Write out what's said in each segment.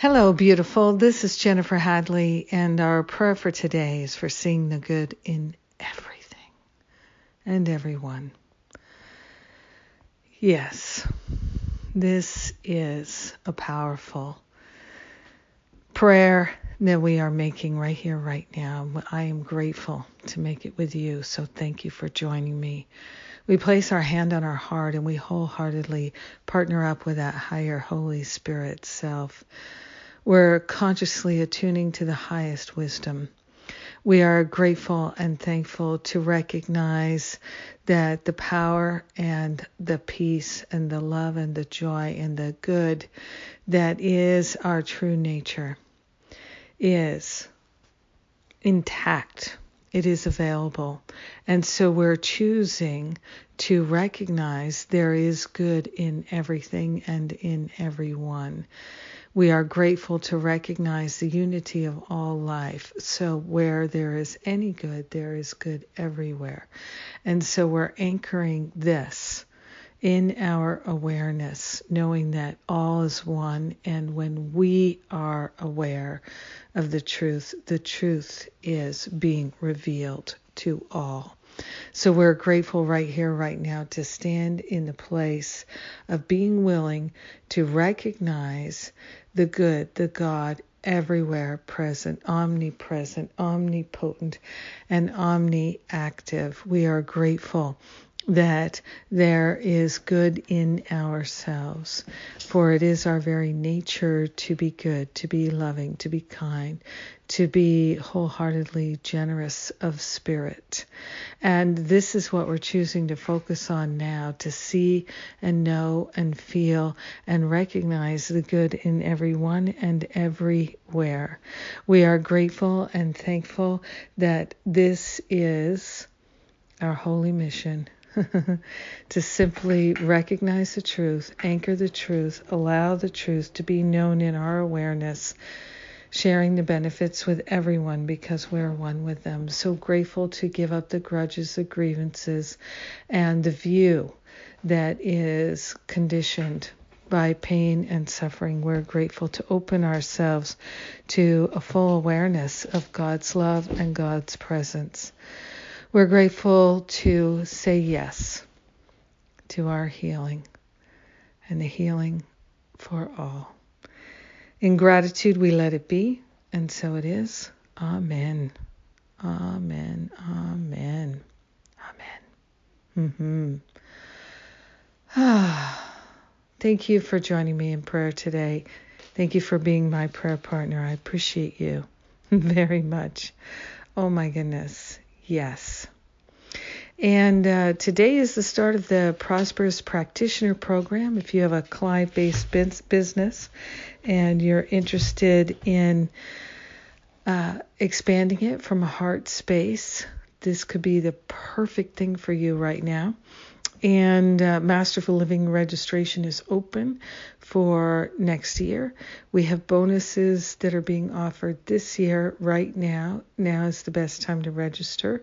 Hello, beautiful. This is Jennifer Hadley, and our prayer for today is for seeing the good in everything and everyone. Yes, this is a powerful prayer that we are making right here, right now. I am grateful to make it with you, so thank you for joining me. We place our hand on our heart and we wholeheartedly partner up with that higher Holy Spirit self we're consciously attuning to the highest wisdom. We are grateful and thankful to recognize that the power and the peace and the love and the joy and the good that is our true nature is intact. It is available. And so we're choosing to recognize there is good in everything and in everyone. We are grateful to recognize the unity of all life. So, where there is any good, there is good everywhere. And so, we're anchoring this in our awareness, knowing that all is one. And when we are aware of the truth, the truth is being revealed to all. So we're grateful right here, right now, to stand in the place of being willing to recognize the good, the God everywhere present, omnipresent, omnipotent, and omniactive. We are grateful that there is good in ourselves, for it is our very nature to be good, to be loving, to be kind, to be wholeheartedly generous of spirit. And this is what we're choosing to focus on now to see and know and feel and recognize the good in everyone and everywhere. We are grateful and thankful that this is our holy mission to simply recognize the truth, anchor the truth, allow the truth to be known in our awareness, sharing the benefits with everyone because we're one with them. So grateful to give up the grudges, the grievances, and the view that is conditioned by pain and suffering. We're grateful to open ourselves to a full awareness of God's love and God's presence. We're grateful to say yes to our healing and the healing for all. In gratitude, we let it be, and so it is. Amen. Amen. Amen. Amen. Mm-hmm. Thank you for joining me in prayer today. Thank you for being my prayer partner. I appreciate you very much. Oh my goodness. Yes. And uh, today is the start of the Prosperous Practitioner Program. If you have a client based business and you're interested in uh, expanding it from a heart space, this could be the perfect thing for you right now and uh, Masterful Living registration is open for next year. We have bonuses that are being offered this year right now. Now is the best time to register.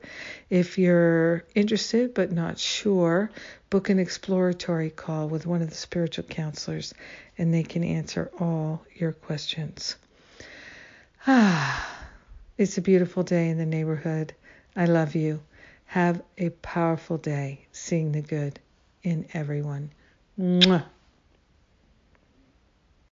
If you're interested but not sure, book an exploratory call with one of the spiritual counselors and they can answer all your questions. Ah, it's a beautiful day in the neighborhood. I love you. Have a powerful day seeing the good in everyone. Mwah.